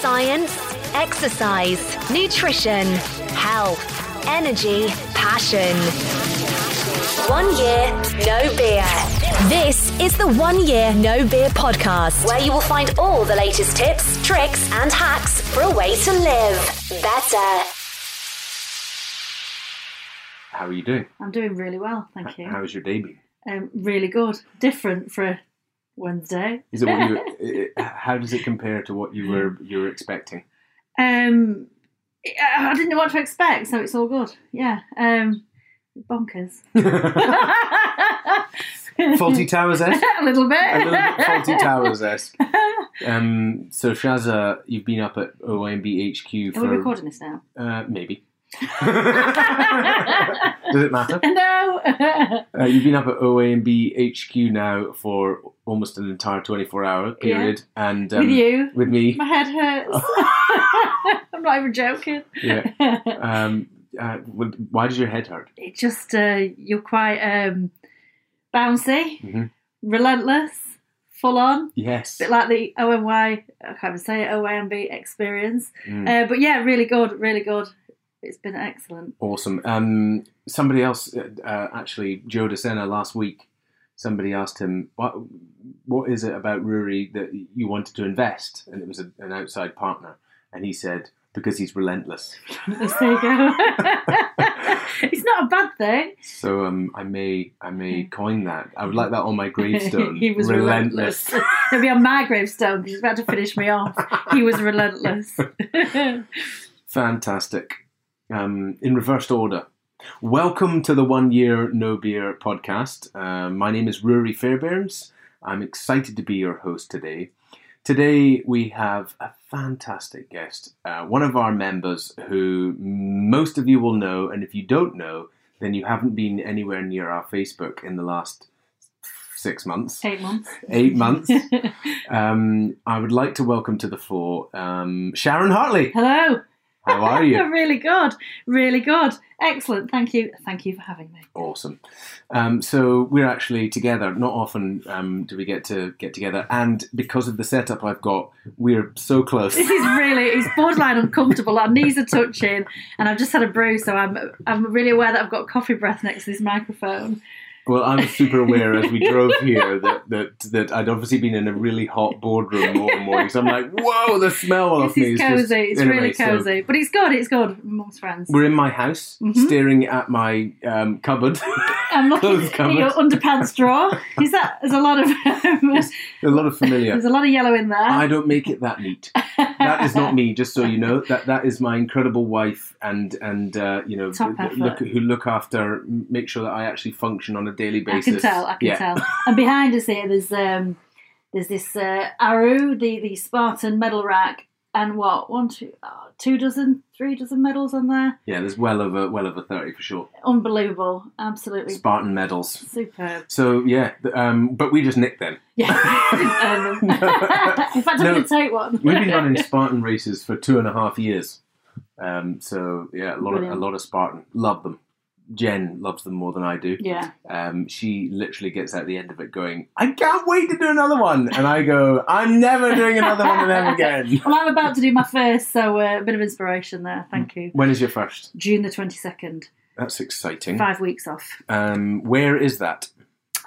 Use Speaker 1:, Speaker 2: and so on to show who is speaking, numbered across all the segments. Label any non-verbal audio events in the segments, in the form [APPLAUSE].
Speaker 1: Science, exercise, nutrition, health, energy, passion. One year, no beer. This is the One Year No Beer podcast, where you will find all the latest tips, tricks, and hacks for a way to live better.
Speaker 2: How are you doing?
Speaker 3: I'm doing really well, thank you.
Speaker 2: How's your day been?
Speaker 3: Um, really good. Different for a Wednesday.
Speaker 2: Is it what you? [LAUGHS] how does it compare to what you were you were expecting?
Speaker 3: Um, I didn't know what to expect, so it's all good. Yeah. Um, bonkers. [LAUGHS]
Speaker 2: Fawlty Towers esque. [LAUGHS]
Speaker 3: a little bit.
Speaker 2: A little bit Fawlty Towers esque. Um, so Shazza, you've been up at OMB HQ
Speaker 3: Are we recording this now?
Speaker 2: uh, maybe. [LAUGHS] Does it matter? [LAUGHS]
Speaker 3: no. [LAUGHS]
Speaker 2: Uh, you've been up at OAMB HQ now for almost an entire 24 hour period. And um,
Speaker 3: With you.
Speaker 2: With me.
Speaker 3: My head hurts. I'm not even joking.
Speaker 2: Yeah. Um, uh, why does your head hurt?
Speaker 3: it just uh, you're quite um, bouncy,
Speaker 2: Mhm.
Speaker 3: relentless, full on.
Speaker 2: Yes.
Speaker 3: bit like the OMY, I can't even say it, OMB experience.
Speaker 2: Mm.
Speaker 3: Uh, but yeah, really good, really good. It's been excellent.
Speaker 2: Awesome. Um, somebody else, uh, uh, actually, Joe DeSena last week, somebody asked him, what, what is it about Ruari that you wanted to invest? And it was a, an outside partner. And he said, because he's relentless. [LAUGHS]
Speaker 3: There you go. [LAUGHS] it's not a bad thing.
Speaker 2: So um, I may I may coin that. I would like that on my [LAUGHS] gravestone.
Speaker 3: he was relentless. It'll be on my gravestone because he's about to finish me off. He was relentless.
Speaker 2: Fantastic. Um, in reversed order. Welcome to the One Year No Beer podcast. Uh, my name is Ruari Fairbairns. I'm excited to be your host today. Today we have a fantastic guest, uh, one of our members who most of you will know, and if you don't know, then you haven't been anywhere near our Facebook in the last six months.
Speaker 3: Eight months.
Speaker 2: Eight months. [LAUGHS] Um, I would like to welcome to the floor um, Sharon Hartley.
Speaker 3: Hello.
Speaker 2: How are you? [LAUGHS]
Speaker 3: really good. Really good. Excellent. Thank you. Thank you for having me.
Speaker 2: Awesome. Um, so we're actually together. Not often um, do we get to get together, and because of the setup I've got, we're so close.
Speaker 3: This is really it's borderline uncomfortable. Our knees are touching, and I've just had a brew, so I'm I'm really aware that I've got coffee breath next to this microphone.
Speaker 2: Well, I was super aware as we [LAUGHS] drove here that, that that I'd obviously been in a really hot boardroom all morning. So I'm like, whoa, the smell of me
Speaker 3: is
Speaker 2: is just-
Speaker 3: cozy. It's
Speaker 2: anyway,
Speaker 3: really
Speaker 2: so
Speaker 3: cozy, but it's good. It's good amongst friends.
Speaker 2: we're in my house,
Speaker 3: Mhm.
Speaker 2: staring at my um, cupboard. [LAUGHS]
Speaker 3: I'm looking [LAUGHS] at your underpants drawer. Is that? There's a lot of um,
Speaker 2: a lot of familiar.
Speaker 3: there's a lot of yellow in there.
Speaker 2: I don't make it that neat. That is not me. Just so you know, that that is my incredible wife, and and uh, you know, look, who look after, make sure that I actually function on a daily basis.
Speaker 3: I can tell. I can
Speaker 2: yeah.
Speaker 3: tell. And behind us here, there's um, there's this uh, Aru, the the Spartan medal rack, and what one, two, oh, two dozen, three dozen medals on there.
Speaker 2: Yeah, there's well over well over thirty for sure.
Speaker 3: Unbelievable. Absolutely
Speaker 2: Spartan medals.
Speaker 3: superb.
Speaker 2: So yeah, um, but we just nicked them.
Speaker 3: Yeah. Um, [LAUGHS] in fact, I'm
Speaker 2: No.
Speaker 3: going to take one.
Speaker 2: We've been running Spartan races for two and a half years. Um, so yeah, a lot of a lot of Spartan. Love them. Jen loves them more than I do.
Speaker 3: Yeah.
Speaker 2: Um, she literally gets out the end of it going, I can't wait to do another one. And I go, I'm never doing another one of them again. [LAUGHS]
Speaker 3: Well, I'm about to do my first, so uh, a bit of inspiration there. Thank you.
Speaker 2: When is your first?
Speaker 3: June the 22nd.
Speaker 2: That's exciting.
Speaker 3: Five weeks off.
Speaker 2: Um, where is that?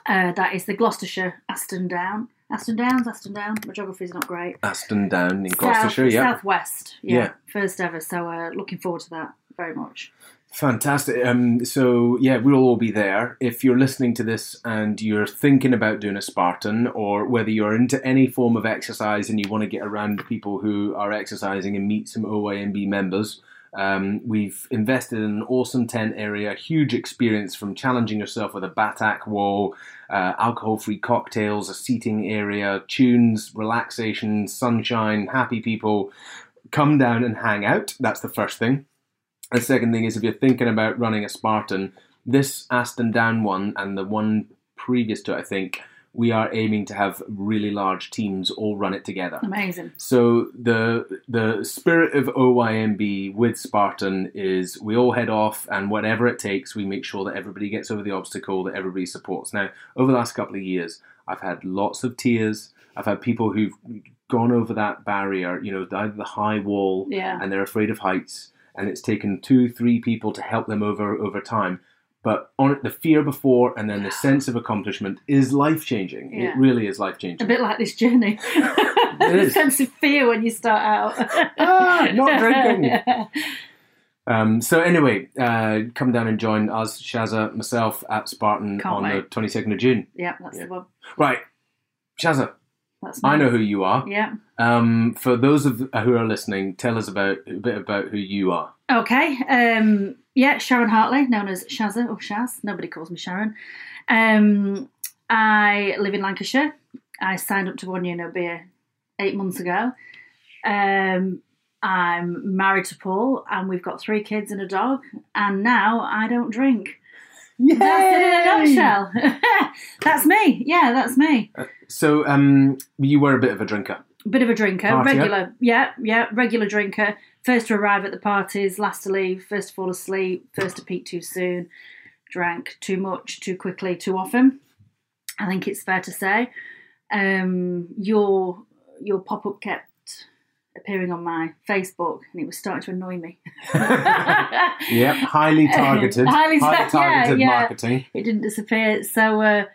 Speaker 3: Uh, that is the Gloucestershire Aston Down. Aston Downs, Aston Down. My geography's not great.
Speaker 2: Aston Down in
Speaker 3: South-
Speaker 2: Gloucestershire, yeah.
Speaker 3: Southwest. Yeah.
Speaker 2: Yeah.
Speaker 3: First ever. So uh, looking forward to that very much.
Speaker 2: Fantastic. Um, so yeah, we'll all be there. If you're listening to this and you're thinking about doing a Spartan, or whether you're into any form of exercise and you want to get around people who are exercising and meet some OYNB members, Um, we've invested in an awesome tent area, huge experience from challenging yourself with a batak wall, uh, alcohol-free cocktails, a seating area, tunes, relaxation, sunshine, happy people. Come down and hang out. That's the first thing. The second thing is if you're thinking about running a Spartan, this Aston Down one and the one previous to it, I think, we are aiming to have really large teams all run it together.
Speaker 3: Amazing.
Speaker 2: So the the spirit of OYNB with Spartan is we all head off and whatever it takes, we make sure that everybody gets over the obstacle that everybody supports. Now, over the last couple of years, I've had lots of tears. I've had people who've gone over that barrier, you know, either the high wall
Speaker 3: Yeah.
Speaker 2: and they're afraid of heights, and it's taken two, three people to help them over over time. But on it, the fear before and then the sense of accomplishment is life changing.
Speaker 3: Yeah.
Speaker 2: It really is life changing.
Speaker 3: A bit like this journey. [LAUGHS] the [LAUGHS] sense of fear when you start out.
Speaker 2: Ah, not drinking. [LAUGHS] Um, so anyway, uh, come down and join us, Shazza, myself at Spartan
Speaker 3: Can't
Speaker 2: on
Speaker 3: wait.
Speaker 2: the twenty second of June.
Speaker 3: yeah, that's
Speaker 2: Yeah.
Speaker 3: the one.
Speaker 2: Right, Shazza,
Speaker 3: That's me.
Speaker 2: I know who you are.
Speaker 3: Yeah.
Speaker 2: Um, for those of who are listening, tell us about a bit about who you are.
Speaker 3: Okay. Um, yeah, Sharon Hartley, known as Shazza or Shaz. Nobody calls me Sharon. Um, I live in Lancashire. I signed up to One Year No Beer eight months ago. Um, I'm married to Paul, and we've got three kids and a dog. And now I don't drink. That's in a nutshell. [LAUGHS] that's me. Yeah, that's me.
Speaker 2: So, um, you were a bit of a drinker.
Speaker 3: Bit of a drinker,
Speaker 2: Partier?
Speaker 3: regular, yeah, yeah, regular drinker. First to arrive at the parties, last to leave, first to fall asleep, first to peak too soon. Drank too much, too quickly, too often. I think it's fair to say. Um, your your pop up kept appearing on my Facebook, and it was starting to annoy me. [LAUGHS]
Speaker 2: Yep, highly [LAUGHS] targeted,
Speaker 3: Highly yeah,
Speaker 2: targeted
Speaker 3: yeah.
Speaker 2: marketing.
Speaker 3: it didn't disappear. So uh,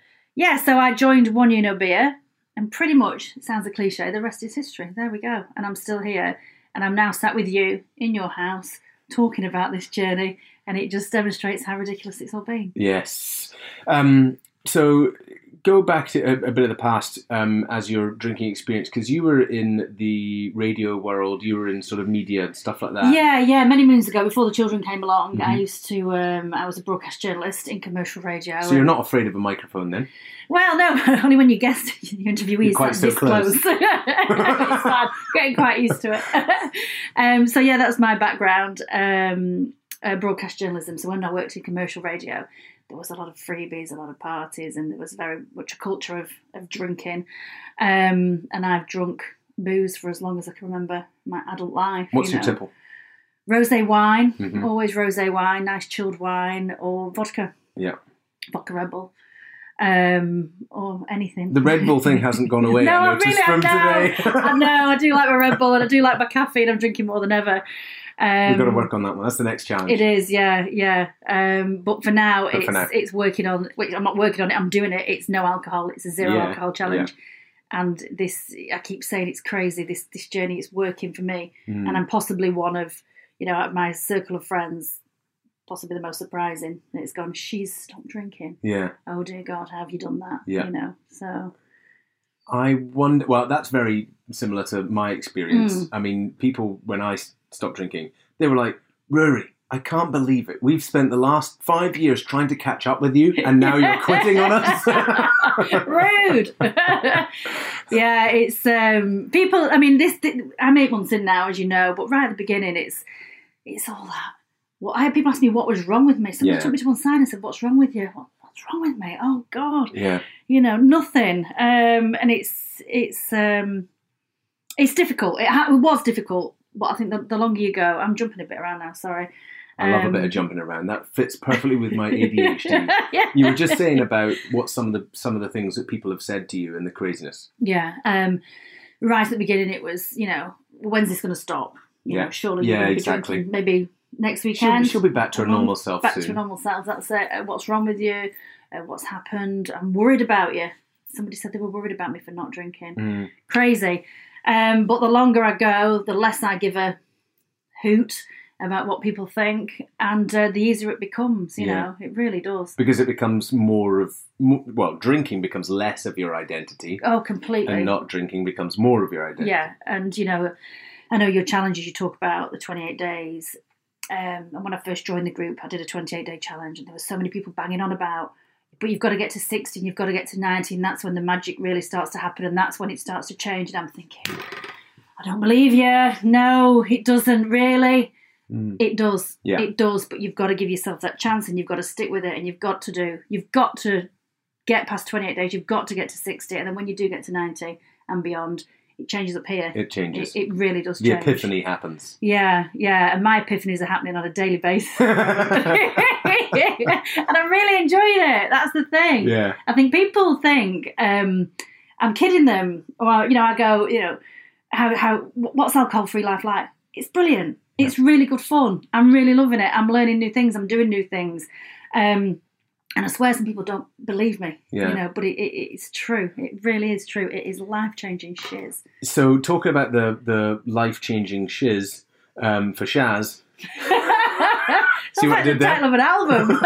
Speaker 3: yeah, so I joined One Year No Beer, and pretty much it sounds a cliche. The rest is history. There we go, and I'm still here, and I'm now sat with you in your house talking about this journey, and it just demonstrates how ridiculous it's all been.
Speaker 2: Yes. Um, so go back to a, a bit of the past um, as your drinking experience because you were in the radio world, you were in sort of media and stuff like that.
Speaker 3: Yeah, yeah. Many moons ago, before the children came along, I
Speaker 2: Mhm.
Speaker 3: used to. Um, I was a broadcast journalist in commercial radio.
Speaker 2: So you're not afraid of a microphone then?
Speaker 3: Well, no, [LAUGHS] only when your guest, [LAUGHS] your interviewee is
Speaker 2: quite so close.
Speaker 3: close. [LAUGHS] Getting quite used to it. um, so yeah, that's my background, um, uh, broadcast journalism. So when I worked in commercial radio, there was a lot of freebies, a lot of parties, and there was very much a culture of, of drinking. Um, and I've drunk booze for as long as I can remember my adult life.
Speaker 2: What's
Speaker 3: you
Speaker 2: your
Speaker 3: know.
Speaker 2: tipple?
Speaker 3: Rosé wine,
Speaker 2: Mhm.
Speaker 3: always rosé wine, nice chilled wine, or vodka,
Speaker 2: Yeah.
Speaker 3: vodka Red Bull, um, or anything.
Speaker 2: The Red Bull thing hasn't gone away, [LAUGHS]
Speaker 3: no,
Speaker 2: I
Speaker 3: I really,
Speaker 2: from
Speaker 3: I know.
Speaker 2: today.
Speaker 3: I know. I do like my Red Bull and I do like my caffeine. I'm drinking more than ever. Um,
Speaker 2: We've got to work on that one. That's the next challenge.
Speaker 3: It is, yeah, yeah. Um, but for now,
Speaker 2: But
Speaker 3: it's
Speaker 2: for now.
Speaker 3: it's working on. Which I'm not working on it. I'm doing it. It's no alcohol. It's a zero
Speaker 2: Yeah,
Speaker 3: alcohol challenge. And this, I keep saying it's crazy. This this journey is working for me,
Speaker 2: Mm.
Speaker 3: and I'm possibly one of, you know, my circle of friends, possibly the most surprising. It's gone. She's stopped drinking.
Speaker 2: Yeah.
Speaker 3: Oh dear God, how have you done that?
Speaker 2: Yeah.
Speaker 3: You know. So
Speaker 2: I wonder. Well, that's very similar to my experience.
Speaker 3: Mm.
Speaker 2: I mean, people when I s- stopped drinking, they were like, "Ruari, I can't believe it. We've spent the last five years trying to catch up with you, and now you're [LAUGHS] quitting on us." [LAUGHS]
Speaker 3: rude. [LAUGHS] yeah, it's um, people. I mean, this. I'm eight months in now, as you know, but right at the beginning, it's it's all that. Well, I had people ask me what was wrong with me. Somebody
Speaker 2: Yeah.
Speaker 3: took me to one side and said, "What's wrong with you?" What, What's wrong with me? Oh God,
Speaker 2: yeah.
Speaker 3: you know nothing. Um, and it's it's um, it's difficult. It, ha- it was difficult, but I think the, the longer you go, I'm jumping a bit around now. Sorry.
Speaker 2: I love a
Speaker 3: Um,
Speaker 2: bit of jumping around. That fits perfectly with my [LAUGHS] ADHD.
Speaker 3: yeah.
Speaker 2: You were just saying about what some of the some of the things that people have said to you and the craziness.
Speaker 3: Yeah. Um, right at the beginning, it was, you know, when's this going to stop? You
Speaker 2: Yeah.
Speaker 3: know, surely
Speaker 2: Yeah, exactly.
Speaker 3: maybe next
Speaker 2: She'll,
Speaker 3: weekend.
Speaker 2: she'll be back to her
Speaker 3: Um,
Speaker 2: normal self
Speaker 3: back
Speaker 2: soon.
Speaker 3: to your normal self. That's it. Uh, What's wrong with you? Uh, what's happened? I'm worried about you. Somebody said they were worried about me for not drinking.
Speaker 2: Mm.
Speaker 3: Crazy. Um, but the longer I go, the less I give a hoot about what people think, and uh, the easier it becomes. You
Speaker 2: Yeah.
Speaker 3: know, it really does.
Speaker 2: Because it becomes more of well, drinking becomes less of your identity,
Speaker 3: Oh, completely.
Speaker 2: and not drinking becomes more of your identity.
Speaker 3: Yeah, and you know, I know your challenges you talk about the 28 days. Um, and when I first joined the group, I did a 28 day challenge, and there were so many people banging on about. But you've got to get to 60, and you've got to get to 90, and that's when the magic really starts to happen, and that's when it starts to change. And I'm thinking, I don't believe you. No, it doesn't really. Mm. It does.
Speaker 2: Yeah.
Speaker 3: It does. But you've got to give yourself that chance, and you've got to stick with it, and you've got to do. You've got to get past 28 days. You've got to get to 60, and then when you do get to 90 and beyond, it changes up here.
Speaker 2: It changes.
Speaker 3: It, it really does
Speaker 2: the
Speaker 3: change.
Speaker 2: epiphany happens.
Speaker 3: Yeah, yeah, and my epiphanies are happening on a daily basis, [LAUGHS] [LAUGHS] [LAUGHS] and I'm really enjoying it. That's the thing.
Speaker 2: Yeah.
Speaker 3: I think people think um, I'm kidding them, or you know, I go, you know, how how what's alcohol free life like? It's brilliant. It's really good fun. I'm really loving it. I'm learning new things. I'm doing new things. Um, and I swear some people don't believe me,
Speaker 2: Yeah.
Speaker 3: you know, but it, it, it's true. It really is true. It is life changing shiz.
Speaker 2: So talking about the the life changing shiz um, for Shaz. [LAUGHS] See what
Speaker 3: like
Speaker 2: did
Speaker 3: the
Speaker 2: there?
Speaker 3: title of an album.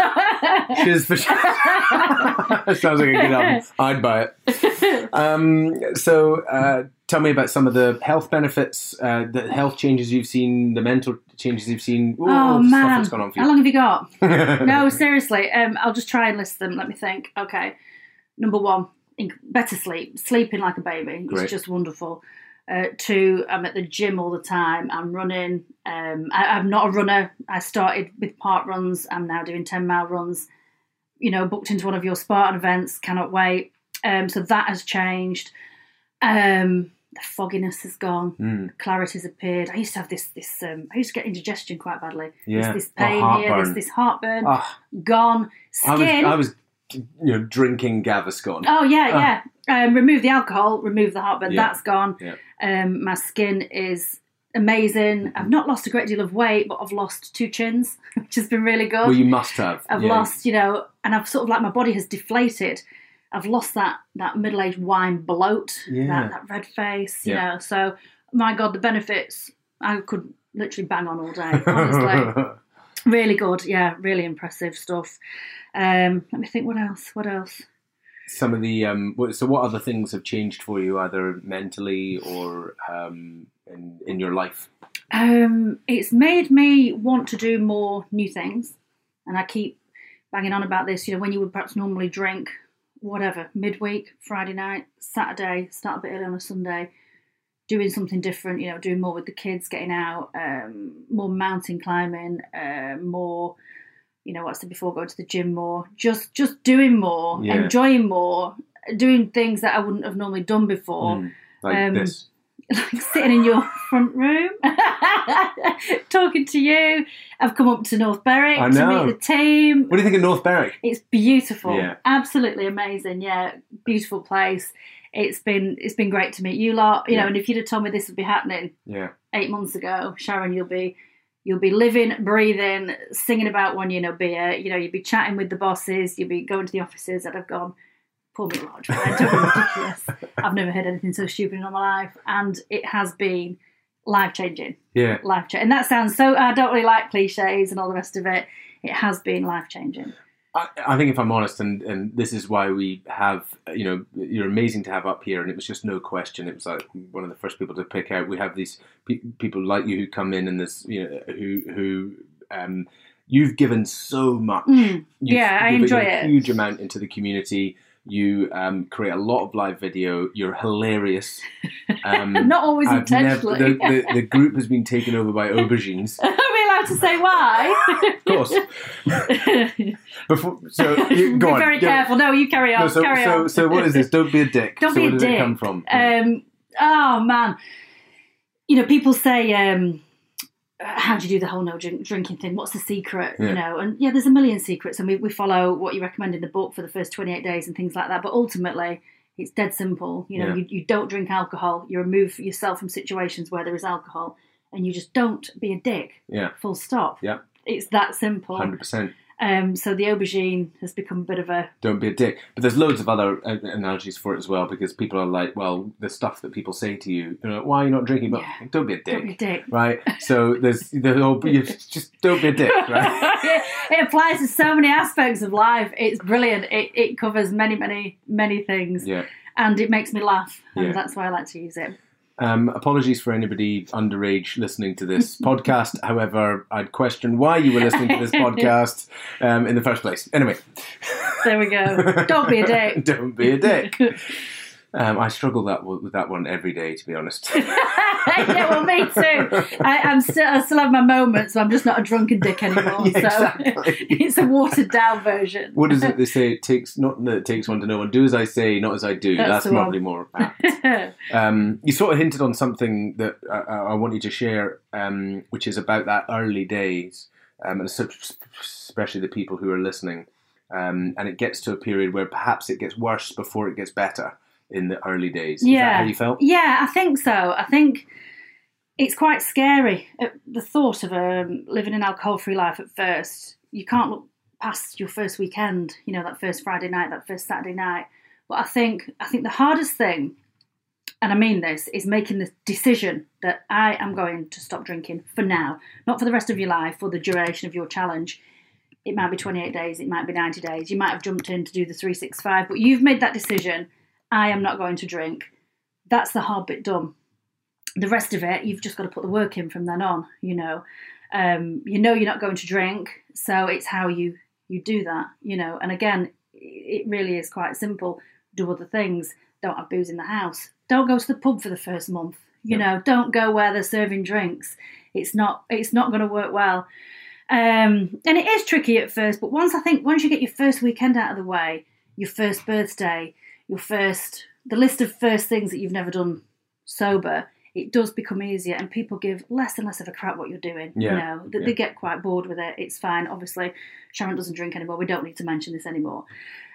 Speaker 3: [LAUGHS]
Speaker 2: Shiz for Shaz. [LAUGHS] Sounds like a good album. [LAUGHS] I'd buy it. Um, so uh, tell me about some of the health benefits, uh, the health changes you've seen, the mental changes you've seen. Ooh,
Speaker 3: oh man,
Speaker 2: that's gone on for
Speaker 3: how long have you got? no, seriously. Um, I'll just try and list them. Let me think. Okay, number one, better sleep. Sleeping like a baby.
Speaker 2: Great.
Speaker 3: It's just wonderful. Uh, two, I'm at the gym all the time. I'm running. Um, I, I'm not a runner. I started with park runs. I'm now doing 10 mile runs. You know, booked into one of your Spartan events. Cannot wait. Um, so that has changed. Um, the fogginess has gone.
Speaker 2: Mm,
Speaker 3: Clarity's appeared. I used to have this. This um, I used to get indigestion quite badly.
Speaker 2: Yeah.
Speaker 3: This, this
Speaker 2: Oh,
Speaker 3: pain here. This this heartburn.
Speaker 2: Ah,
Speaker 3: Gone.
Speaker 2: I was,
Speaker 3: Skin.
Speaker 2: I was, you know, drinking Gaviscon.
Speaker 3: Oh yeah, yeah. Um, remove the alcohol, remove the heartburn.
Speaker 2: Yeah.
Speaker 3: That's gone.
Speaker 2: Yeah.
Speaker 3: Um, my skin is amazing. I've not lost a great deal of weight, but I've lost two chins, [LAUGHS] which has been really good.
Speaker 2: Well, you must have.
Speaker 3: I've
Speaker 2: yeah.
Speaker 3: lost, you know, and I've sort of like my body has deflated. I've lost that that middle aged wine bloat,
Speaker 2: Yeah.
Speaker 3: that, that red face, you
Speaker 2: Yeah.
Speaker 3: know. So my God, the benefits I could literally bang on all day. Honestly, [LAUGHS] really good. Yeah, really impressive stuff. Um, let me think. What else? What else?
Speaker 2: Some of the um so what other things have changed for you either mentally or um in in your life
Speaker 3: Um, it's made me want to do more new things, and I keep banging on about this. You know, when you would perhaps normally drink, whatever, midweek, Friday night, Saturday, start a bit early on a Sunday, doing something different. You know, doing more with the kids, getting out, um, more mountain climbing, uh, more. You know, what I said before, going to the gym more, just just doing more,
Speaker 2: Yeah.
Speaker 3: enjoying more, doing things that I wouldn't have normally done before
Speaker 2: Mm, like
Speaker 3: Um,
Speaker 2: this [LAUGHS]
Speaker 3: like sitting in your front room, [LAUGHS] talking to you. I've come up to North Berwick to meet the team.
Speaker 2: what do you think of north berwick
Speaker 3: It's beautiful,
Speaker 2: Yeah.
Speaker 3: absolutely amazing. Yeah, beautiful place. It's been it's been great to meet you lot. You
Speaker 2: Yeah.
Speaker 3: know, and if you'd have told me this would be happening
Speaker 2: yeah
Speaker 3: eight months ago, Sharon, you'll be you'll be living, breathing, singing about one year no beer. You know, you'd be chatting with the bosses. You'd be going to the offices. I'd have gone. Pull me large, man. Don't be ridiculous. [LAUGHS] I've never heard anything so stupid in all my life, and it has been life changing,
Speaker 2: yeah
Speaker 3: life changing. And that sounds so. I don't really like cliches and all the rest of it. It has been life changing.
Speaker 2: I, I think if I'm honest, and, and this is why we have, you know, you're amazing to have up here, and it was just no question. It was like one of the first people to pick out. We have these pe- people like you who come in and this, you know, who who um, you've given so much.
Speaker 3: Mm,
Speaker 2: You've
Speaker 3: yeah, I enjoy
Speaker 2: a
Speaker 3: it.
Speaker 2: huge amount into the community. You um, create a lot of live video. You're hilarious. [LAUGHS] Um,
Speaker 3: Not always
Speaker 2: I've
Speaker 3: intentionally.
Speaker 2: Never, the, the, the group has been taken over by aubergines. [LAUGHS]
Speaker 3: Are we allowed to say why?
Speaker 2: Of course. [LAUGHS] Before, so you, go
Speaker 3: be
Speaker 2: on.
Speaker 3: very
Speaker 2: Go-
Speaker 3: careful. No, you carry on.
Speaker 2: No, so,
Speaker 3: carry
Speaker 2: so,
Speaker 3: on.
Speaker 2: so what is this? Don't be a dick.
Speaker 3: Don't
Speaker 2: so
Speaker 3: be a dick.
Speaker 2: come from?
Speaker 3: Um, oh man, you know, people say, um, "How do you do the whole no drink, drinking thing? What's the secret?"
Speaker 2: Yeah.
Speaker 3: You know, and yeah, there's a million secrets, and we, we follow what you recommend in the book for the first 28 days and things like that. But ultimately, it's dead simple. You know,
Speaker 2: Yeah.
Speaker 3: you, you don't drink alcohol. You remove yourself from situations where there is alcohol, and you just don't be a dick.
Speaker 2: yeah,
Speaker 3: Full stop.
Speaker 2: yeah,
Speaker 3: It's that simple.
Speaker 2: hundred percent.
Speaker 3: Um, so the aubergine has become a bit of a
Speaker 2: Don't be a dick. But there's loads of other uh, analogies for it as well because people are like, well, the stuff that people say to you, you know, why are you not drinking? But
Speaker 3: Yeah.
Speaker 2: don't be a dick.
Speaker 3: don't be a dick.
Speaker 2: Right, so [LAUGHS] there's the whole you just don't be a dick, right? [LAUGHS]
Speaker 3: it applies to so many aspects of life. It's brilliant. It, it covers many, many, many things,
Speaker 2: Yeah.
Speaker 3: and it makes me laugh, and
Speaker 2: Yeah.
Speaker 3: that's why I like to use it.
Speaker 2: Um, apologies for anybody underage listening to this [LAUGHS] podcast. However, I'd question why you were listening to this [LAUGHS] podcast um, in the first place. Anyway,
Speaker 3: There we go. Don't be a dick. [LAUGHS]
Speaker 2: don't be a dick. Um, I struggle that with that one every day, to be honest. [LAUGHS]
Speaker 3: yeah, well, me too. I, I'm still, I still have my moments, so I'm just not a drunken dick anymore. [LAUGHS]
Speaker 2: Yeah,
Speaker 3: so
Speaker 2: exactly. [LAUGHS]
Speaker 3: it's a watered down version.
Speaker 2: what is it they say? It takes not that it takes one to know one. Do as I say, not as I do.
Speaker 3: That's
Speaker 2: That's, probably more. apt. Um, you sort of hinted on something that I, I want you to share, um, which is about that early days, um, and especially the people who are listening. Um, and it gets to a period where perhaps it gets worse before it gets better in the early days. Is that
Speaker 3: yeah.
Speaker 2: how you felt?
Speaker 3: Yeah, I think so. I think it's quite scary. The thought of um, living an alcohol free life at first. You can't look past your first weekend, you know, that first Friday night, that first Saturday night. But I think I think the hardest thing, and I mean this, is making the decision that I am going to stop drinking for now, not for the rest of your life or the duration of your challenge. It might be 28 days, it might be 90 days. You might have jumped in to do the 365, but you've made that decision. I am not going to drink. That's the hard bit done. The rest of it, you've just got to put the work in from then on. You know, um, you know you're not going to drink, so it's how you you do that. You know, and again, it really is quite simple. Do other things. Don't have booze in the house. Don't go to the pub for the first month. You know, don't go where they're serving drinks. It's not. It's not going to work well. Um, and it is tricky at first, but once I think once you get your first weekend out of the way, your first birthday, your first the list of first things that you've never done sober, it does become easier, and people give less and less of a crap what you're doing.
Speaker 2: Yeah.
Speaker 3: You know, they,
Speaker 2: Yeah.
Speaker 3: they get quite bored with it. It's fine. Obviously, Sharon doesn't drink anymore. We don't need to mention this anymore.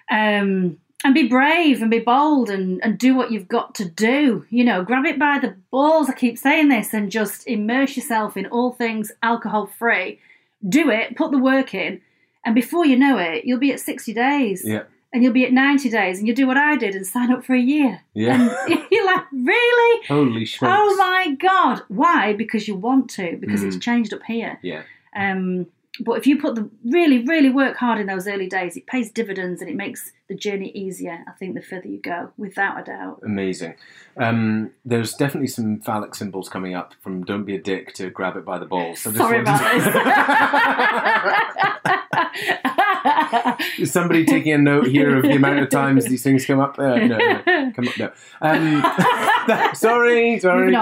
Speaker 3: Um, and be brave and be bold and, and do what you've got to do. You know, grab it by the balls. I keep saying this and just immerse yourself in all things alcohol free. Do it, put the work in, and before you know it, you'll be at 60 days
Speaker 2: Yeah.
Speaker 3: And you'll be at 90 days and you'll do what I did and sign up for a year.
Speaker 2: Yeah.
Speaker 3: And [LAUGHS] you're like, really?
Speaker 2: Holy smokes.
Speaker 3: Oh my God. Why? Because you want to, because it's
Speaker 2: Mm.
Speaker 3: changed up here.
Speaker 2: Yeah.
Speaker 3: Um, but if you put the really, really work hard in those early days, it pays dividends and it makes the journey easier. I think the further you go, without a doubt.
Speaker 2: Amazing. Um, there's definitely some phallic symbols coming up from "Don't be a dick" to "Grab it by the balls." So
Speaker 3: Sorry about this. [LAUGHS]
Speaker 2: Is somebody taking a note here of the amount of times these things come up? Uh, no, no, come up. No. Um, [LAUGHS] sorry, sorry.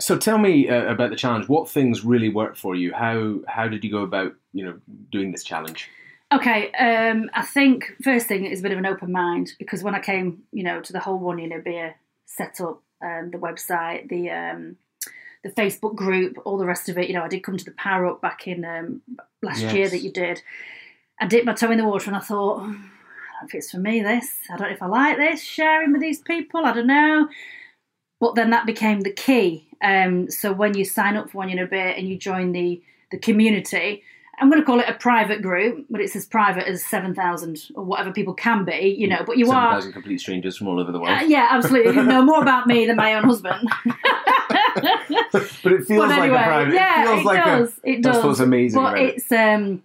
Speaker 2: So tell me uh, about the challenge. What things really worked for you? How how did you go about you know doing this challenge?
Speaker 3: Okay, um, I think first thing is a bit of an open mind because when I came, you know, to the whole one year beer setup, um, the website, the um, the Facebook group, all the rest of it, you know, I did come to the power up back in um, last year that you did. I dipped my toe in the water and I thought, "Oh, I don't know if it's for me. This, I don't know if I like this sharing with these people. I don't know. But then that became the key. Um, so when you sign up for one in a beer and you join the the community. I'm going to call it a private group, but it's as private as 7,000 or whatever people can be, you know. But you
Speaker 2: Seven
Speaker 3: are.
Speaker 2: thousand complete strangers from all over the world.
Speaker 3: Uh, yeah, absolutely. You know more about me than my own husband. [LAUGHS]
Speaker 2: but it feels
Speaker 3: but
Speaker 2: like
Speaker 3: anyway,
Speaker 2: a private.
Speaker 3: yeah,
Speaker 2: it feels like
Speaker 3: does.
Speaker 2: a.
Speaker 3: it
Speaker 2: that's
Speaker 3: does.
Speaker 2: what's amazing
Speaker 3: But
Speaker 2: about it.
Speaker 3: it's um,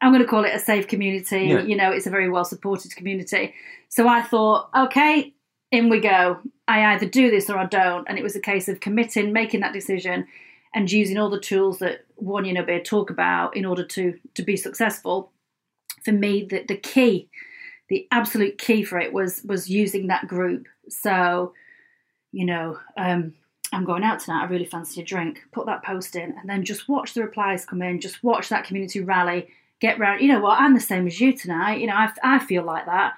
Speaker 3: I'm going to call it a safe community.
Speaker 2: Yeah.
Speaker 3: You know, it's a very well supported community. So I thought, okay, in we go. I either do this or I don't, and it was a case of committing, making that decision, and using all the tools that one beer talk about in order to to be successful. For me, the the key, the absolute key for it was was using that group. So, you know, um, I'm going out tonight. I really fancy a drink. Put that post in, and then just watch the replies come in. Just watch that community rally. Get round. You know what? I'm the same as you tonight. You know, I, I feel like that.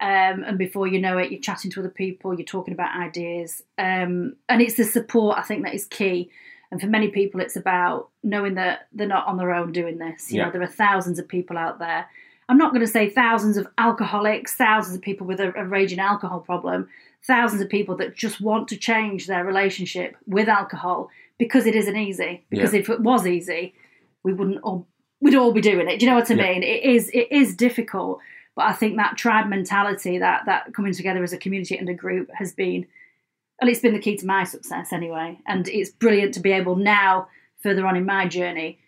Speaker 3: Um, and before you know it, you're chatting to other people. You're talking about ideas, um, and it's the support I think that is key. And for many people, it's about knowing that they're not on their own doing this. You
Speaker 2: Yeah.
Speaker 3: know, there are thousands of people out there. I'm not going to say thousands of alcoholics, thousands of people with a, a raging alcohol problem, thousands of people that just want to change their relationship with alcohol because it isn't easy. Because
Speaker 2: Yeah.
Speaker 3: if it was easy, we wouldn't all we'd all be doing it. Do you know what I
Speaker 2: Yeah.
Speaker 3: mean? It is it is difficult, but I think that tribe mentality, that that coming together as a community and a group, has been well, it's been the key to my success anyway. And it's brilliant to be able now, further on in my journey,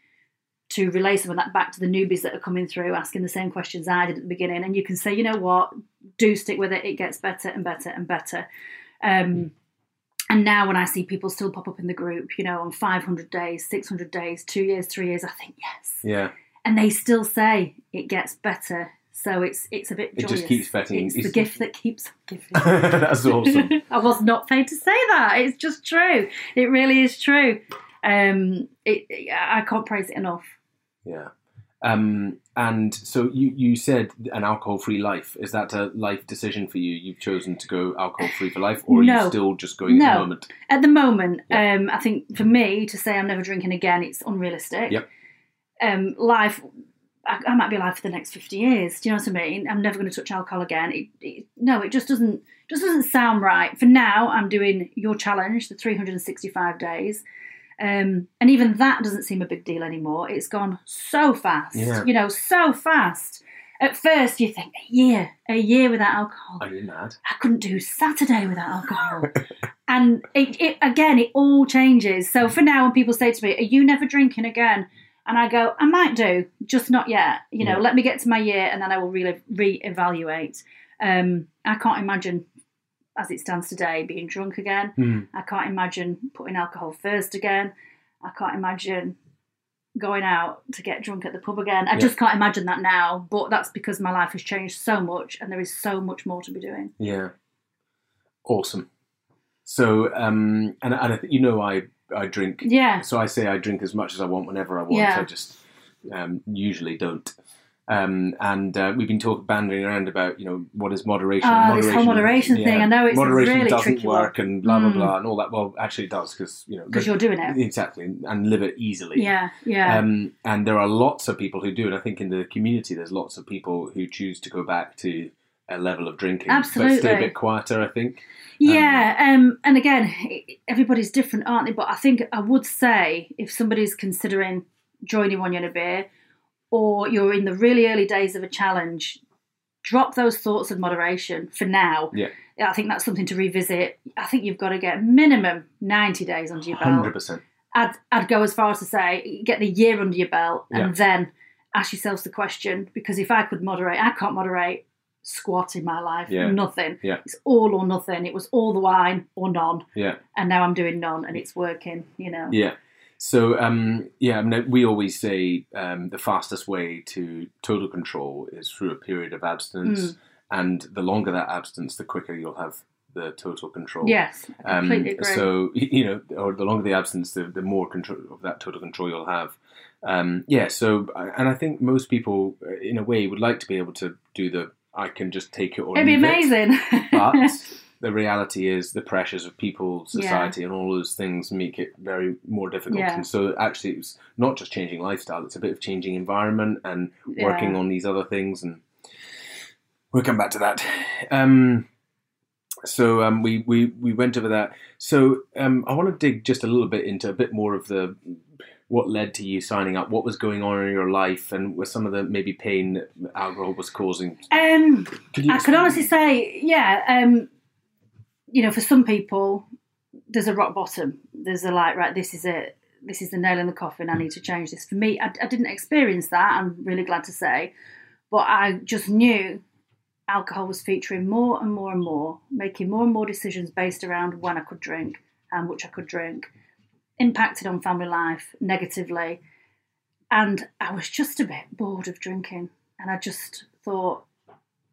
Speaker 3: to relay some of that back to the newbies that are coming through, asking the same questions I did at the beginning. And you can say, you know what, do stick with it. It gets better and better and better. Um, and now when I see people still pop up in the group, you know, on 500 days, 600 days, two years, three years, I think yes.
Speaker 2: Yeah.
Speaker 3: And they still say it gets better. So it's it's a bit
Speaker 2: It just keeps getting-
Speaker 3: It's the gift that keeps giving. [LAUGHS]
Speaker 2: That's awesome. [LAUGHS]
Speaker 3: I was not paid to say that. It's just true. It really is true. Um, it, I can't praise it enough.
Speaker 2: Yeah. Um, and so you, you said an alcohol free life. Is that a life decision for you? You've chosen to go alcohol free for life, or are
Speaker 3: No.
Speaker 2: you still just going at the moment?
Speaker 3: At the moment,
Speaker 2: Yeah.
Speaker 3: um, I think for me to say I'm never drinking again, it's unrealistic.
Speaker 2: Yep.
Speaker 3: Um, life, I, I might be alive for the next fifty years. Do you know what I mean? I'm never going to touch alcohol again. It, it, no, it just doesn't just doesn't sound right. For now, I'm doing your challenge, the 365 days. Um, and even that doesn't seem a big deal anymore. It's gone so fast,
Speaker 2: Yeah.
Speaker 3: you know, so fast. At first, you think a year, a year without alcohol.
Speaker 2: Are you mad?
Speaker 3: I couldn't do Saturday without alcohol. [LAUGHS] and it, it again, it all changes. So for now, when people say to me, "Are you never drinking again?" And I go, "I might do, just not yet. You know,
Speaker 2: Yeah.
Speaker 3: let me get to my year, and then I will re reevaluate." Um, I can't imagine, as it stands today, being drunk again.
Speaker 2: Hmm.
Speaker 3: I can't imagine putting alcohol first again. I can't imagine going out to get drunk at the pub again. I
Speaker 2: Yeah.
Speaker 3: just can't imagine that now. But that's because my life has changed so much, and there is so much more to be doing.
Speaker 2: Yeah. Awesome. So, um, and, and I think you know, I I drink.
Speaker 3: Yeah.
Speaker 2: So I say I drink as much as I want whenever I want.
Speaker 3: Yeah.
Speaker 2: I just um, usually don't. Um, and uh, we've been talking, banding around about you know what is moderation.
Speaker 3: Ah, this whole moderation thing, I know it's
Speaker 2: moderation
Speaker 3: really
Speaker 2: doesn't
Speaker 3: tricky one.
Speaker 2: work and blah blah
Speaker 3: Mm.
Speaker 2: blah and all that. Well, actually, it does because you know
Speaker 3: Because you're doing it.
Speaker 2: exactly and live it easily.
Speaker 3: Yeah, yeah.
Speaker 2: Um, and there are lots of people who do, and I think in the community there's lots of people who choose to go back to a level of drinking, but stay a bit quieter. I think.
Speaker 3: yeah, um, and again, everybody's different, aren't they? But I think I would say if somebody's considering joining One Year in a Beer, or you're in the really early days of a challenge, drop those thoughts of moderation for now.
Speaker 2: Yeah.
Speaker 3: I think that's something to revisit. I think you've got to get minimum 90 days under your belt.
Speaker 2: Hundred percent.
Speaker 3: I'd, I'd go as far as to say get the year under your belt and
Speaker 2: Yeah.
Speaker 3: then ask yourselves the question because if I could moderate, I can't moderate squat in my life.
Speaker 2: Yeah.
Speaker 3: Nothing.
Speaker 2: Yeah.
Speaker 3: It's all or nothing. It was all the wine or none.
Speaker 2: Yeah.
Speaker 3: And now I'm doing none and it's working, you know.
Speaker 2: Yeah. So um, yeah, I mean, we always say um, the fastest way to total control is through a period of abstinence,
Speaker 3: Mm.
Speaker 2: and the longer that abstinence, the quicker you'll have the total control.
Speaker 3: Yes, I
Speaker 2: Um,
Speaker 3: completely agree.
Speaker 2: so you know, or the longer the absence, the, the more control of that total control you'll have. Um, yeah. So, and I think most people, uh, in a way, would like to be able to do the I can just take it or
Speaker 3: It'd be
Speaker 2: leave it."
Speaker 3: amazing. [LAUGHS]
Speaker 2: But the reality is the pressures of people,
Speaker 3: Yeah.
Speaker 2: society, and all those things make it very more difficult.
Speaker 3: Yeah.
Speaker 2: And so, actually, it's not just changing lifestyle; it's a bit of changing environment and working
Speaker 3: Yeah.
Speaker 2: on these other things. And we'll come back to that. Um, so um, we, we we went over that. So um, I want to dig just a little bit into a bit more of the what led to you signing up, what was going on in your life, and with some of the maybe pain that alcohol was causing.
Speaker 3: um,
Speaker 2: Could
Speaker 3: I could honestly say, yeah, um, you know, for some people, there's a rock bottom. There's a like, right, this is it. This is the nail in the coffin. I need to change this. For me, I, I didn't experience that. I'm really glad to say, but I just knew alcohol was featuring more and more and more, making more and more decisions based around when I could drink and which I could drink, impacted on family life negatively, and I was just a bit bored of drinking, and I just thought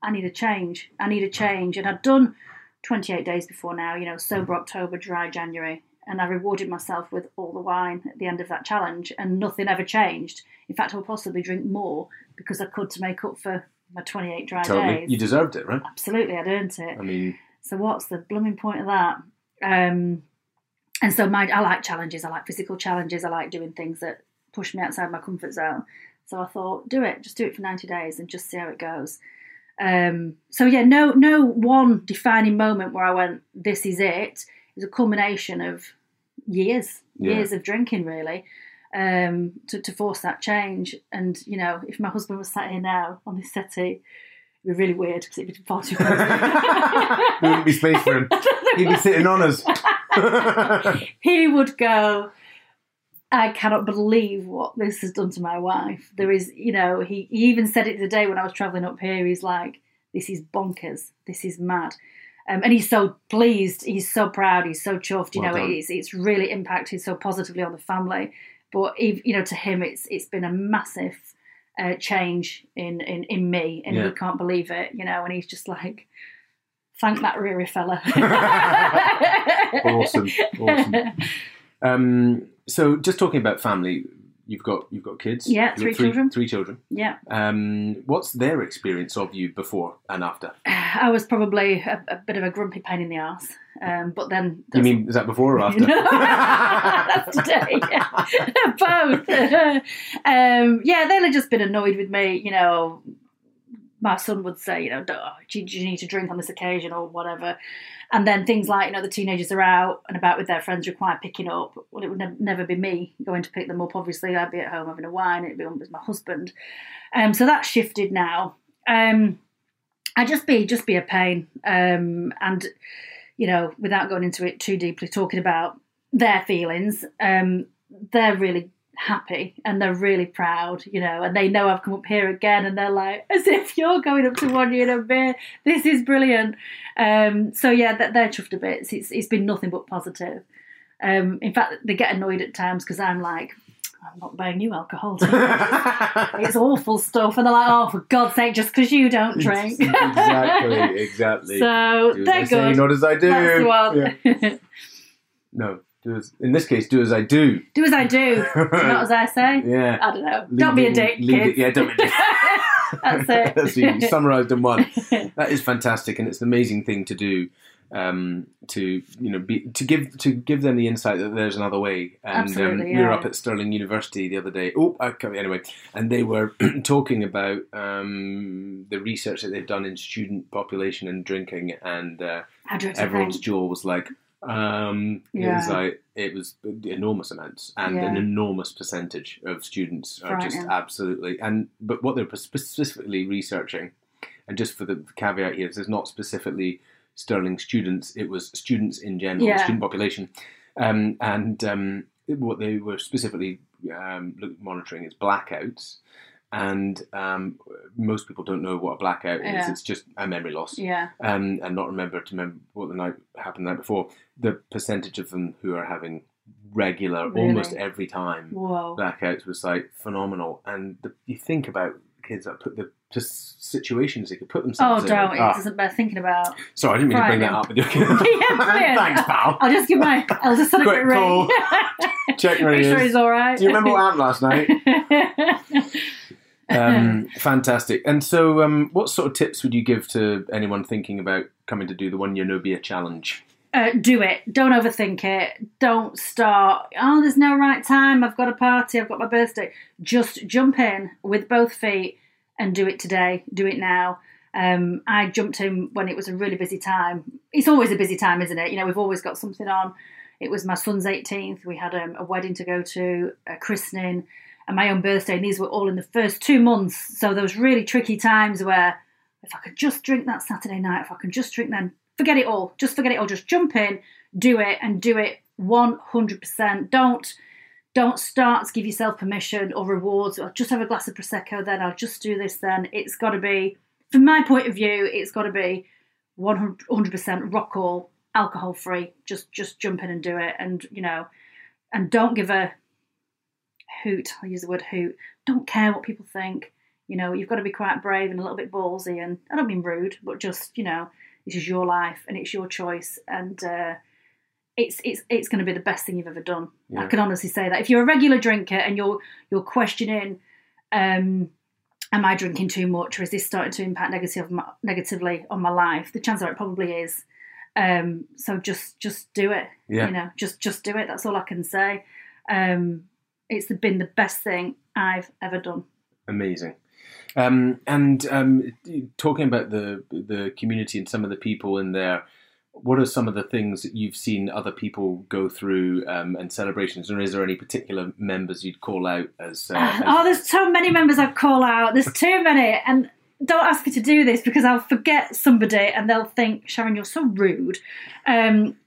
Speaker 3: I need a change. I need a change. And I'd done 28 days before now, you know, sober October, dry January. And I rewarded myself with all the wine at the end of that challenge, and nothing ever changed. In fact, I would possibly drink more because I could to make up for my 28 dry
Speaker 2: Totally,
Speaker 3: days.
Speaker 2: you deserved it, right?
Speaker 3: Absolutely, I'd earned it.
Speaker 2: I mean,
Speaker 3: So what's the blooming point of that? Um, and so my I like challenges. I like physical challenges. I like doing things that push me outside my comfort zone. So I thought, do it. Just do it for ninety days and just see how it goes. Um, so yeah, no no one defining moment where I went, this is it. It was a culmination of years,
Speaker 2: Yeah.
Speaker 3: years of drinking really. Um, to, to force that change, and you know, if my husband was sat here now on this settee, it'd be really weird because it'd be far too close. [LAUGHS]
Speaker 2: there wouldn't be space for him. He'd be sitting on us. [LAUGHS] [LAUGHS]
Speaker 3: he would go, I cannot believe what this has done to my wife. There is, you know, he, he even said it the day when I was travelling up here. He's like, this is bonkers. This is mad. Um, and he's so pleased, he's so proud, he's so chuffed. You
Speaker 2: Well
Speaker 3: know,
Speaker 2: done.
Speaker 3: it's it's really impacted so positively on the family. But you know, to him, it's it's been a massive uh, change in, in in me, and
Speaker 2: Yeah.
Speaker 3: he can't believe it. You know, and he's just like, thank that Ruari fella. [LAUGHS]
Speaker 2: awesome, awesome. Um, so, just talking about family, you've got you've got kids.
Speaker 3: Yeah,
Speaker 2: You've
Speaker 3: three children.
Speaker 2: Three children.
Speaker 3: yeah.
Speaker 2: Um, what's their experience of you before and after? [SIGHS]
Speaker 3: I was probably a, a bit of a grumpy pain in the arse, um, but then
Speaker 2: You mean is that before or after? [LAUGHS]
Speaker 3: that's today? Yeah. [LAUGHS] Both. um, yeah, they'll have just been annoyed with me. You know, my son would say, you know, do you, need to drink on this occasion or whatever. And then things like, you know, the teenagers are out and about with their friends require picking up. Well, it would ne- never be me going to pick them up. Obviously, I'd be at home having a wine. It'd be with my husband. Um, so that's shifted now. Um, I just be just be a pain, um, and you know, without going into it too deeply, talking about their feelings, um, they're really happy and they're really proud, you know, and they know I've come up here again, and they're like, [LAUGHS] as if you're going up to one year a bit. This is brilliant. Um, so yeah, they're, they're chuffed a bit. It's, it's been nothing but positive. Um, in fact, they get annoyed at times because I'm like, I'm not buying you alcohol. [LAUGHS] it's awful stuff, and they're like, "Oh, for God's sake, just because you don't drink."
Speaker 2: exactly, [LAUGHS] exactly.
Speaker 3: So
Speaker 2: do
Speaker 3: they're
Speaker 2: I say,
Speaker 3: good.
Speaker 2: not as I do. Yeah. No, do as in this case, do as I do.
Speaker 3: do as I do, [LAUGHS] not as I say.
Speaker 2: Yeah.
Speaker 3: I don't know. Don't be a dick,
Speaker 2: leave it- yeah, don't be a dick. [LAUGHS] [LAUGHS]
Speaker 3: That's it.
Speaker 2: That's you summarised in one. That is fantastic, and it's an amazing thing to do. Um, to you know, be to give to give them the insight that there's another way. And um,
Speaker 3: Absolutely,
Speaker 2: we were up at Stirling University the other day. Oh, I can't, anyway, and they were [CLEARS THROAT] talking about um, the research that they've done in student population and drinking, and uh,
Speaker 3: How do you
Speaker 2: everyone's jaw was like, um, it was like it was enormous amounts and
Speaker 3: Yeah.
Speaker 2: an enormous percentage of students are just absolutely and but what they're specifically researching, and just for the caveat here, this is not specifically Stirling students; it was students in general,
Speaker 3: Yeah.
Speaker 2: student population, um, and um, what they were specifically um, monitoring is blackouts. And um, most people don't know what a blackout is.
Speaker 3: Yeah.
Speaker 2: It's just a memory loss
Speaker 3: Yeah,
Speaker 2: um, and not remember to remember what the night happened the night before. The percentage of them who are having regular,
Speaker 3: Really?
Speaker 2: almost every time
Speaker 3: whoa.
Speaker 2: blackouts was like phenomenal. And the, you think about kids that put the just situations they could put
Speaker 3: Oh,
Speaker 2: themselves in.
Speaker 3: Oh don't. It doesn't bear thinking about.
Speaker 2: sorry, I didn't mean to bring that up. With your [LAUGHS] [LAUGHS]
Speaker 3: Yeah.
Speaker 2: Thanks, pal.
Speaker 3: I'll just give my eldest son a
Speaker 2: Quick
Speaker 3: ring.
Speaker 2: call. [LAUGHS] Check
Speaker 3: Make sure he's all right.
Speaker 2: Do you remember what happened last night? Um, [LAUGHS] fantastic. And so, um, what sort of tips would you give to anyone thinking about coming to do the one year no beer challenge?
Speaker 3: uh, do it. Don't overthink it. Don't start. Oh, there's no right time. I've got a party. I've got my birthday. Just jump in with both feet and do it today. Do it now. Um, I jumped in when it was a really busy time. It's always a busy time, isn't it? You know, we've always got something on. It was my son's 18th. We had um, a wedding to go to, a christening, and my own birthday. And these were all in the first two months. So those really tricky times where if I could just drink that Saturday night, if I can just drink then, forget it all. Just forget it all. Just jump in, do it, and do it 100%. Don't don't start to give yourself permission or rewards or just have a glass of prosecco then I'll just do this then. It's got to be from my point of view, it's got to be 100% rock all, alcohol free. Just just jump in and do it and you know and don't give a hoot. I'll use the word hoot. Don't care what people think. You know, you've got to be quite brave and a little bit ballsy. And I don't mean rude, but just you know, this is your life and it's your choice, and uh, it's it's it's going to be the best thing you've ever done. I can honestly say that. If you're a regular drinker and you're you're questioning, um, am I drinking too much, or is this starting to impact negative, negatively on my life? The chance are it probably is. Um, so just just do it.
Speaker 2: Yeah.
Speaker 3: You know, just just do it. That's all I can say. Um, it's been the best thing I've ever done.
Speaker 2: Amazing. Um, and um, talking about the the community and some of the people in there, what are some of the things that you've seen other people go through um, and celebrations? Or is there any particular members you'd call out as? Uh, as
Speaker 3: oh, there's so many members I'd call out. There's too many, and don't ask me to do this because I'll forget somebody and they'll think Sharon, you're so rude. Um,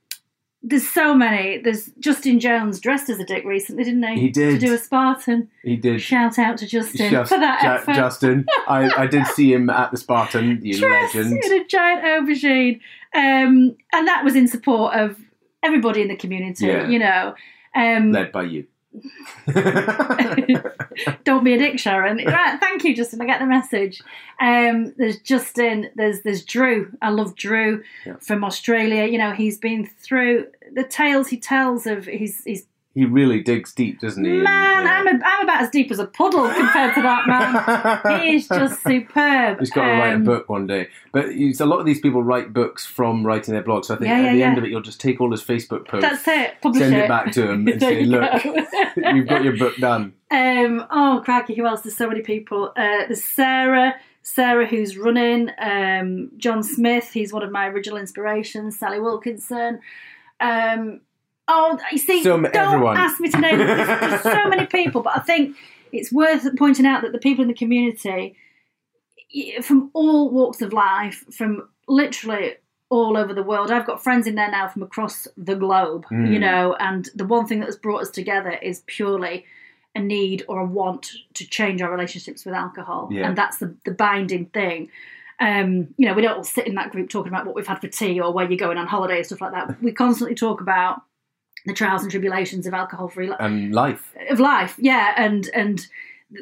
Speaker 3: there's so many. There's Justin Jones dressed as a dick recently, didn't he?
Speaker 2: He did.
Speaker 3: to do a Spartan.
Speaker 2: He did.
Speaker 3: Shout out to Justin
Speaker 2: Just-
Speaker 3: for that effort.
Speaker 2: Justin, [LAUGHS] I, I did see him at the Spartan, you
Speaker 3: dressed
Speaker 2: legend.
Speaker 3: in a giant aubergine, um, and that was in support of everybody in the community.
Speaker 2: Yeah.
Speaker 3: You know, um,
Speaker 2: Led by you. [LAUGHS]
Speaker 3: don't be a dick, Sharon. Right, thank you, Justin. I get the message. Um, there's Justin. There's there's Drew. I love Drew
Speaker 2: Yeah.
Speaker 3: from Australia. You know, he's been through the tales he tells of his his
Speaker 2: he really digs deep, doesn't he?
Speaker 3: man.
Speaker 2: And,
Speaker 3: I'm a, I'm about as deep as a puddle compared to that man. [LAUGHS] he is just superb.
Speaker 2: He's got to write a
Speaker 3: Um,
Speaker 2: book one day. But a lot of these people write books from writing their blogs. So I think
Speaker 3: Yeah,
Speaker 2: at
Speaker 3: yeah,
Speaker 2: the
Speaker 3: yeah.
Speaker 2: end of it, you'll just take all his Facebook posts,
Speaker 3: That's it. Publish
Speaker 2: send
Speaker 3: it.
Speaker 2: it back to him, and [LAUGHS] say, "Look, [LAUGHS] you've got your book done."
Speaker 3: Um, oh, cracky, who else? There's so many people. Uh, there's Sarah, Sarah who's running, um, John Smith, he's one of my original inspirations, Sally Wilkinson. Um, oh, you see, don't
Speaker 2: everyone.
Speaker 3: ask me to name there's, there's so [LAUGHS] many people, but I think it's worth pointing out that the people in the community, from all walks of life, from literally all over the world. I've got friends in there now from across the globe,
Speaker 2: Mm.
Speaker 3: you know, and the one thing that has brought us together is purely a need or a want to change our relationships with alcohol.
Speaker 2: Yeah.
Speaker 3: And that's the, the binding thing. Um, you know, we don't all sit in that group talking about what we've had for tea or where you're going on holiday and stuff like that. We constantly talk about the trials and tribulations of alcohol free
Speaker 2: And life.
Speaker 3: of life yeah and and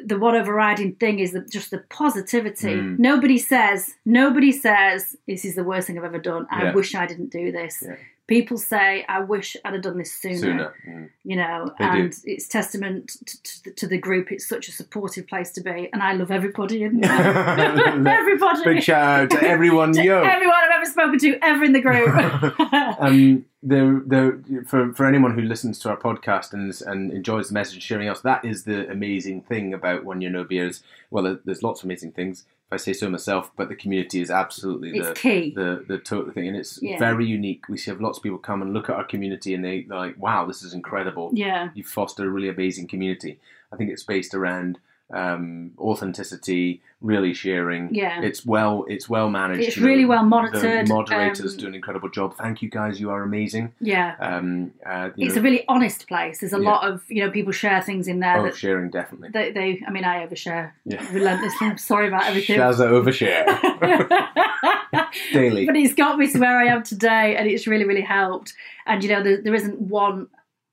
Speaker 3: the one overriding thing is that just the positivity
Speaker 2: Mm.
Speaker 3: nobody says nobody says this is the worst thing i've ever done i
Speaker 2: Yeah.
Speaker 3: wish i didn't do this
Speaker 2: Yeah.
Speaker 3: People say i wish i'd have done this sooner,
Speaker 2: Sooner. Mm.
Speaker 3: you know
Speaker 2: They do.
Speaker 3: and it's testament to, to, to the group it's such a supportive place to be and i love everybody in [LAUGHS] there everybody
Speaker 2: Big shout out to everyone. [LAUGHS]
Speaker 3: To
Speaker 2: Yo.
Speaker 3: everyone i've ever spoken to ever in the group [LAUGHS]
Speaker 2: um, the the for for anyone who listens to our podcast and and enjoys the message sharing us, that is the amazing thing about One Year No Beers. Well, there's lots of amazing things, if I say so myself, but the community is absolutely
Speaker 3: It's
Speaker 2: the
Speaker 3: key.
Speaker 2: the the total thing, and it's
Speaker 3: Yeah.
Speaker 2: very unique. We see have lots of people come and look at our community, and they they're like, "Wow, this is incredible."
Speaker 3: yeah
Speaker 2: you foster a really amazing community. I think it's based around um, authenticity, really sharing.
Speaker 3: Yeah.
Speaker 2: it's well it's well managed.
Speaker 3: It's
Speaker 2: you know,
Speaker 3: really well monitored,
Speaker 2: The moderators
Speaker 3: um,
Speaker 2: do an incredible job. Thank you guys. You are amazing.
Speaker 3: yeah
Speaker 2: Um, uh, you
Speaker 3: it's
Speaker 2: know,
Speaker 3: a really honest place. There's a
Speaker 2: Yeah.
Speaker 3: lot of you know people share things in there
Speaker 2: oh,
Speaker 3: that
Speaker 2: sharing definitely.
Speaker 3: they, they I mean I overshare
Speaker 2: Yeah.
Speaker 3: relentlessly. I'm sorry about everything.
Speaker 2: Shazza overshare [LAUGHS] daily.
Speaker 3: but it's got me to where I am today, and it's really really helped. And you know there, there isn't one.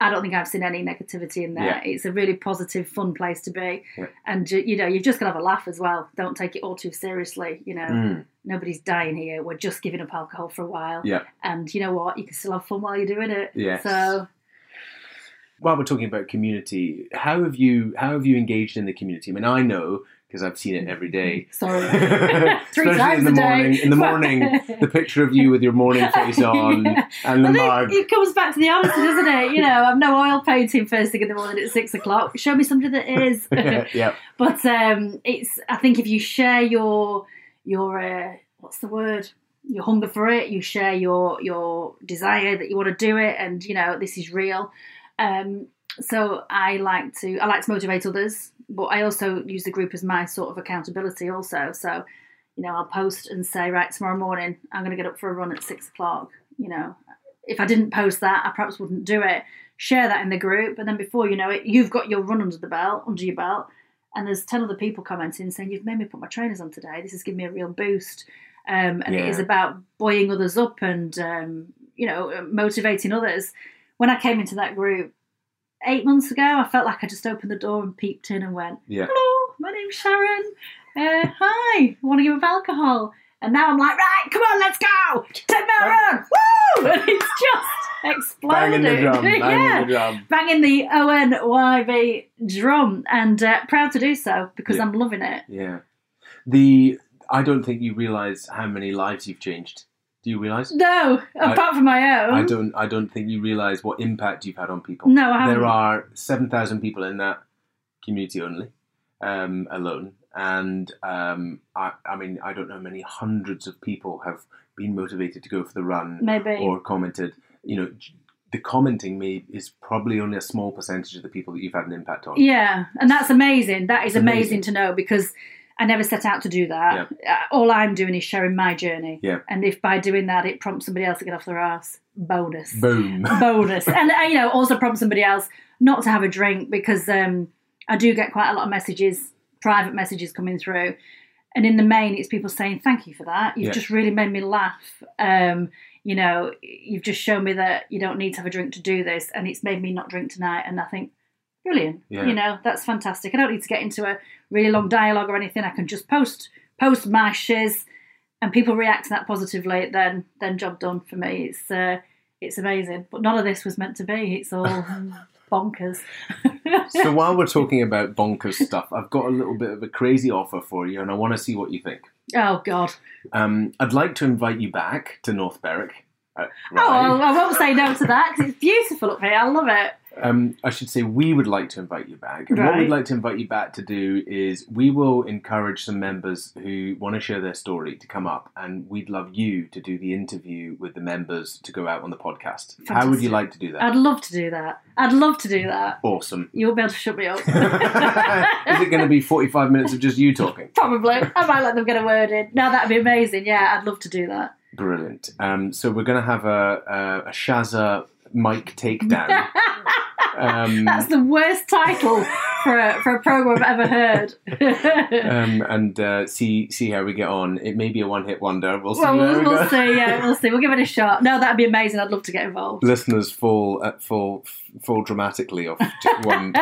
Speaker 3: I don't think I've seen any negativity in there.
Speaker 2: Yeah.
Speaker 3: It's a really positive, fun place to be,
Speaker 2: Yeah.
Speaker 3: and you you know you've just got to have a laugh as well. Don't take it all too seriously. You know,
Speaker 2: Mm,
Speaker 3: nobody's dying here. We're just giving up alcohol for a while,
Speaker 2: yeah.
Speaker 3: and you know what? You can still have fun while you're doing it.
Speaker 2: Yes.
Speaker 3: So
Speaker 2: While we're talking about community, how have you how have you engaged in the community? I mean, I know because I've seen it every day. [LAUGHS]
Speaker 3: sorry, [LAUGHS] three
Speaker 2: Especially
Speaker 3: times
Speaker 2: in the
Speaker 3: a day.
Speaker 2: morning. In the morning, the picture of you with your morning [LAUGHS] face on
Speaker 3: Yeah.
Speaker 2: and the mug.
Speaker 3: it comes back to the honesty, doesn't it? You know, I'm no oil painting first thing in the morning at six o'clock. Show me somebody that is.
Speaker 2: yeah, yeah.
Speaker 3: but um, it's. I think if you share your your uh, what's the word? Your hunger for it. You share your your desire that you want to do it, and you know this is real. Um, so I like to I like to motivate others, but I also use the group as my sort of accountability also. So you know I'll post and say right tomorrow morning I'm going to get up for a run at six o'clock. You know if I didn't post that I perhaps wouldn't do it. Share that in the group, and then before you know it, you've got your run under the belt under your belt, and there's 10 other people commenting saying you've made me put my trainers on today this has given me a real boost um, and it
Speaker 2: Yeah.
Speaker 3: is about buoying others up and um, you know motivating others when i came into that group eight months ago i felt like i just opened the door and peeped in and went
Speaker 2: Yeah.
Speaker 3: hello my name's sharon uh, hi want to give up alcohol and now i'm like right come on let's go on a run woo [LAUGHS] and it's just exploded
Speaker 2: Banging the drum, [LAUGHS] banging
Speaker 3: yeah
Speaker 2: the drum.
Speaker 3: banging the O N Y V drum and uh, proud to do so because
Speaker 2: Yeah.
Speaker 3: I'm loving it.
Speaker 2: Yeah. The I don't think you realise how many lives you've changed. Do you realise?
Speaker 3: No, apart from my own.
Speaker 2: I don't. I don't think you realise what impact you've had on people.
Speaker 3: No, I haven't.
Speaker 2: There are seven thousand people in that community only, um, alone, and um, I, I mean, I don't know how many hundreds of people have been motivated to go for the run
Speaker 3: Maybe.
Speaker 2: or commented. You know, the commenting may is probably only a small percentage of the people that you've had an impact on.
Speaker 3: Yeah, and that's amazing. That is
Speaker 2: amazing.
Speaker 3: amazing. to know because I never set out to do that. Uh, All I'm doing is sharing my journey.
Speaker 2: Yeah.
Speaker 3: And if by doing that it prompts somebody else to get off their ass, bonus.
Speaker 2: Boom. [LAUGHS]
Speaker 3: bonus. And uh, you know, also prompt somebody else not to have a drink because um, I do get quite a lot of messages, private messages coming through, and in the main, it's people saying thank you for that. You've
Speaker 2: Yeah.
Speaker 3: just really made me laugh. Um, you know, you've just shown me that you don't need to have a drink to do this, and it's made me not drink tonight. And I think. Brilliant.
Speaker 2: Yeah.
Speaker 3: You know, that's fantastic. I don't need to get into a really long dialogue or anything. I can just post post my shiz and people react to that positively, then then job done for me. It's uh, it's amazing. But none of this was meant to be. It's all [LAUGHS] bonkers.
Speaker 2: so while we're [LAUGHS] talking about bonkers stuff, I've got a little bit of a crazy offer for you, and I want to see what you think.
Speaker 3: oh God.
Speaker 2: Um, I'd like to invite you back to North Berwick. Uh,
Speaker 3: Oh, I. I won't say no to that because it's beautiful up here. I love it.
Speaker 2: Um, I should say we would like to invite you back. And what we'd like to invite you back to do is we will encourage some members who want to share their story to come up, and we'd love you to do the interview with the members to go out on the podcast. How would you like to do that?
Speaker 3: I'd love to do that. I'd love to do that.
Speaker 2: awesome.
Speaker 3: You won't be able to shut me up. [LAUGHS] [LAUGHS]
Speaker 2: is it going to be 45 minutes of just you talking?
Speaker 3: Probably. I might let them get a word in. No, that'd be amazing. Yeah, I'd love to do that.
Speaker 2: Brilliant. Um, so we're going to have a, a, a Shazza mic takedown. [LAUGHS] Um, [LAUGHS]
Speaker 3: That's the worst title for a, for a program I've ever heard. [LAUGHS]
Speaker 2: um, and uh, see see how we get on. It may be a one hit wonder. We'll see.
Speaker 3: well, we'll,
Speaker 2: we
Speaker 3: we'll see. Yeah, we'll [LAUGHS] see. We'll give it a shot. No, that'd be amazing. I'd love to get involved.
Speaker 2: Listeners fall uh, fall fall dramatically off one.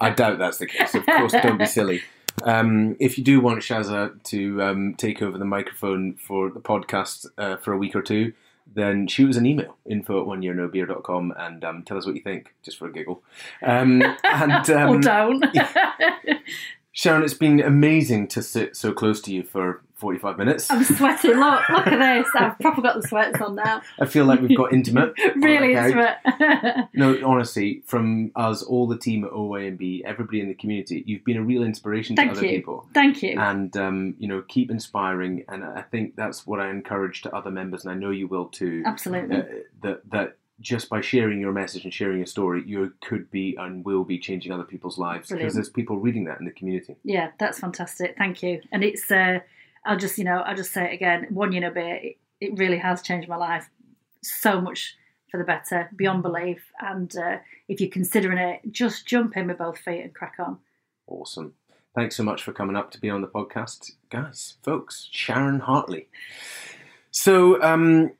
Speaker 2: I doubt that's the case. Of course, don't be silly. Um, if you do want Shazza to um, take over the microphone for the podcast uh, for a week or two, then shoot us an email info at oneyearnobeer.com and um, tell us what you think, just for a giggle. Um, [LAUGHS] and
Speaker 3: or
Speaker 2: um,
Speaker 3: don't. [LAUGHS]
Speaker 2: Sharon, it's been amazing to sit so close to you for 45 minutes.
Speaker 3: I'm sweating. Look, look at this. I've proper got the sweats on now.
Speaker 2: I feel like we've got intimate. [LAUGHS]
Speaker 3: really intimate.
Speaker 2: No, honestly, from us, all the team at OYNB, everybody in the community, you've been a real inspiration to other
Speaker 3: you.
Speaker 2: people.
Speaker 3: Thank you.
Speaker 2: And um, you know, keep inspiring. And I think that's what I encourage to other members, and I know you will too.
Speaker 3: Absolutely.
Speaker 2: Uh, that that just by sharing your message and sharing your story, you could be and will be changing other people's lives
Speaker 3: Brilliant.
Speaker 2: because there's people reading that in the community.
Speaker 3: Yeah, that's fantastic. Thank you. And it's, uh, I'll just, you know, I'll just say it again. One year beer, it, it really has changed my life so much for the better, beyond belief. And uh, if you're considering it, just jump in with both feet and crack on.
Speaker 2: Awesome. Thanks so much for coming up to be on the podcast, guys, folks. Sharon Hartley. So um,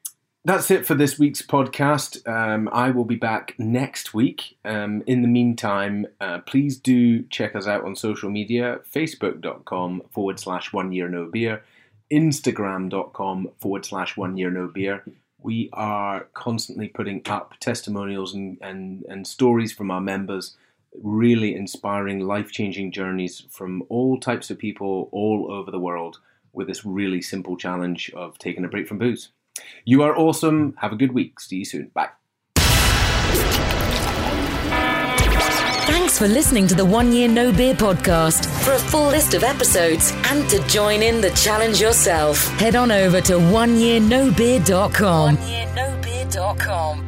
Speaker 2: that's it for this week's podcast. Um, I will be back next week. Um, in the meantime, uh, please do check us out on social media facebook.com forward slash one year no beer, instagram.com forward slash one year no beer. We are constantly putting up testimonials and, and, and stories from our members really inspiring, life changing journeys from all types of people all over the world with this really simple challenge of taking a break from booze. You are awesome. Have a good week. See you soon. Bye.
Speaker 1: Thanks for listening to the One Year No Beer podcast. For a full list of episodes and to join in the challenge yourself, head on over to oneyearnobeer.com. Oneyearnobeer.com.